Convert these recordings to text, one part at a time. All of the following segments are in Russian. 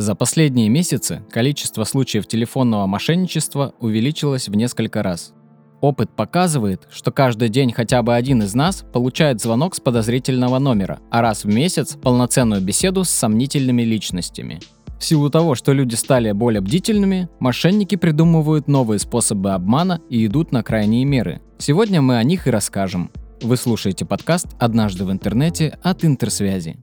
За последние месяцы количество случаев телефонного мошенничества увеличилось в несколько раз. Опыт показывает, что каждый день хотя бы один из нас получает звонок с подозрительного номера, а раз в месяц полноценную беседу с сомнительными личностями. В силу того, что люди стали более бдительными, мошенники придумывают новые способы обмана и идут на крайние меры. Сегодня мы о них и расскажем. Вы слушаете подкаст «Однажды в интернете» от Интерсвязи.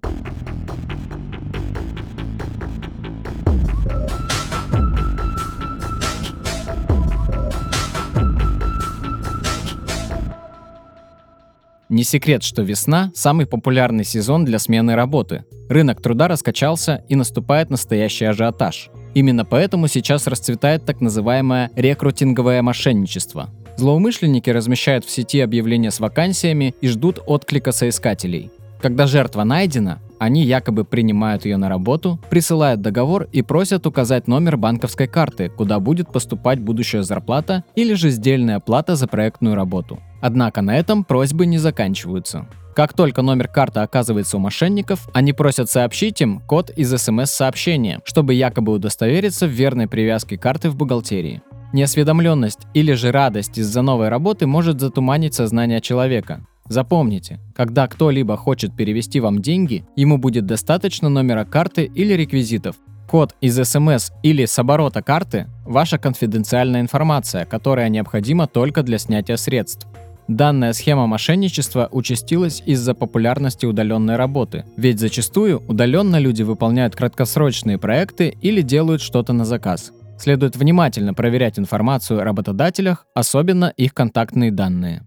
Не секрет, что весна – самый популярный сезон для смены работы. Рынок труда раскачался и наступает настоящий ажиотаж. Именно поэтому сейчас расцветает так называемое рекрутинговое мошенничество. Злоумышленники размещают в сети объявления с вакансиями и ждут отклика соискателей. Когда жертва найдена, они якобы принимают ее на работу, присылают договор и просят указать номер банковской карты, куда будет поступать будущая зарплата или же сдельная плата за проектную работу. Однако на этом просьбы не заканчиваются. Как только номер карты оказывается у мошенников, они просят сообщить им код из смс-сообщения, чтобы якобы удостовериться в верной привязке карты в бухгалтерии. Неосведомленность или же радость из-за новой работы может затуманить сознание человека. Запомните, когда кто-либо хочет перевести вам деньги, ему будет достаточно номера карты или реквизитов. Код из СМС или с оборота карты – ваша конфиденциальная информация, которая необходима только для снятия средств. Данная схема мошенничества участилась из-за популярности удаленной работы, ведь зачастую удаленно люди выполняют краткосрочные проекты или делают что-то на заказ. Следует внимательно проверять информацию о работодателях, особенно их контактные данные.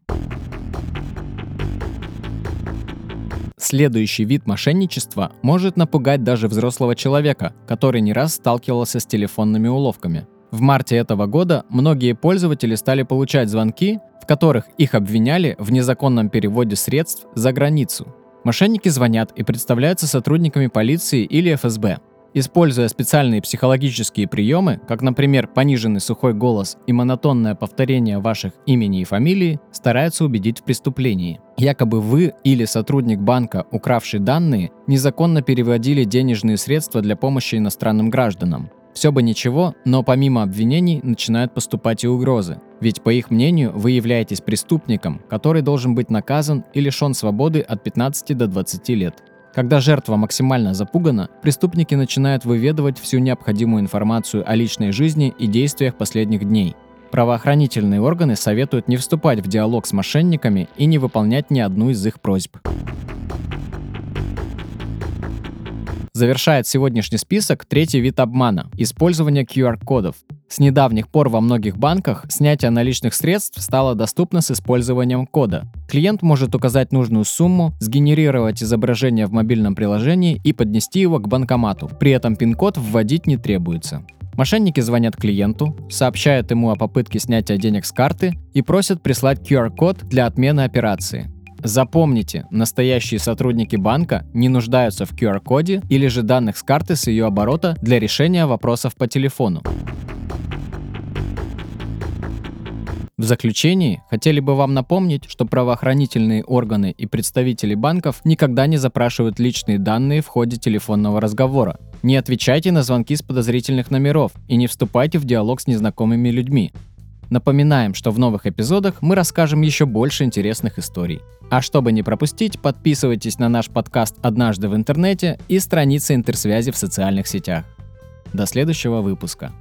Следующий вид мошенничества может напугать даже взрослого человека, который не раз сталкивался с телефонными уловками. В марте этого года многие пользователи стали получать звонки, в которых их обвиняли в незаконном переводе средств за границу. Мошенники звонят и представляются сотрудниками полиции или ФСБ. Используя специальные психологические приемы, как, например, пониженный сухой голос и монотонное повторение ваших имени и фамилии, стараются убедить в преступлении. Якобы вы или сотрудник банка, укравший данные, незаконно переводили денежные средства для помощи иностранным гражданам. Все бы ничего, но помимо обвинений начинают поступать и угрозы. Ведь, по их мнению, вы являетесь преступником, который должен быть наказан и лишен свободы от 15 до 20 лет. Когда жертва максимально запугана, преступники начинают выведывать всю необходимую информацию о личной жизни и действиях последних дней. Правоохранительные органы советуют не вступать в диалог с мошенниками и не выполнять ни одну из их просьб. Завершает сегодняшний список третий вид обмана – использование QR-кодов. С недавних пор во многих банках снятие наличных средств стало доступно с использованием кода. Клиент может указать нужную сумму, сгенерировать изображение в мобильном приложении и поднести его к банкомату. При этом пин-код вводить не требуется. Мошенники звонят клиенту, сообщают ему о попытке снятия денег с карты и просят прислать QR-код для отмены операции. Запомните, настоящие сотрудники банка не нуждаются в QR-коде или же данных с карты с ее оборота для решения вопросов по телефону. В заключении хотели бы вам напомнить, что правоохранительные органы и представители банков никогда не запрашивают личные данные в ходе телефонного разговора. Не отвечайте на звонки с подозрительных номеров и не вступайте в диалог с незнакомыми людьми. Напоминаем, что в новых эпизодах мы расскажем еще больше интересных историй. А чтобы не пропустить, подписывайтесь на наш подкаст «Однажды в интернете» и страницы интерсвязи в социальных сетях. До следующего выпуска.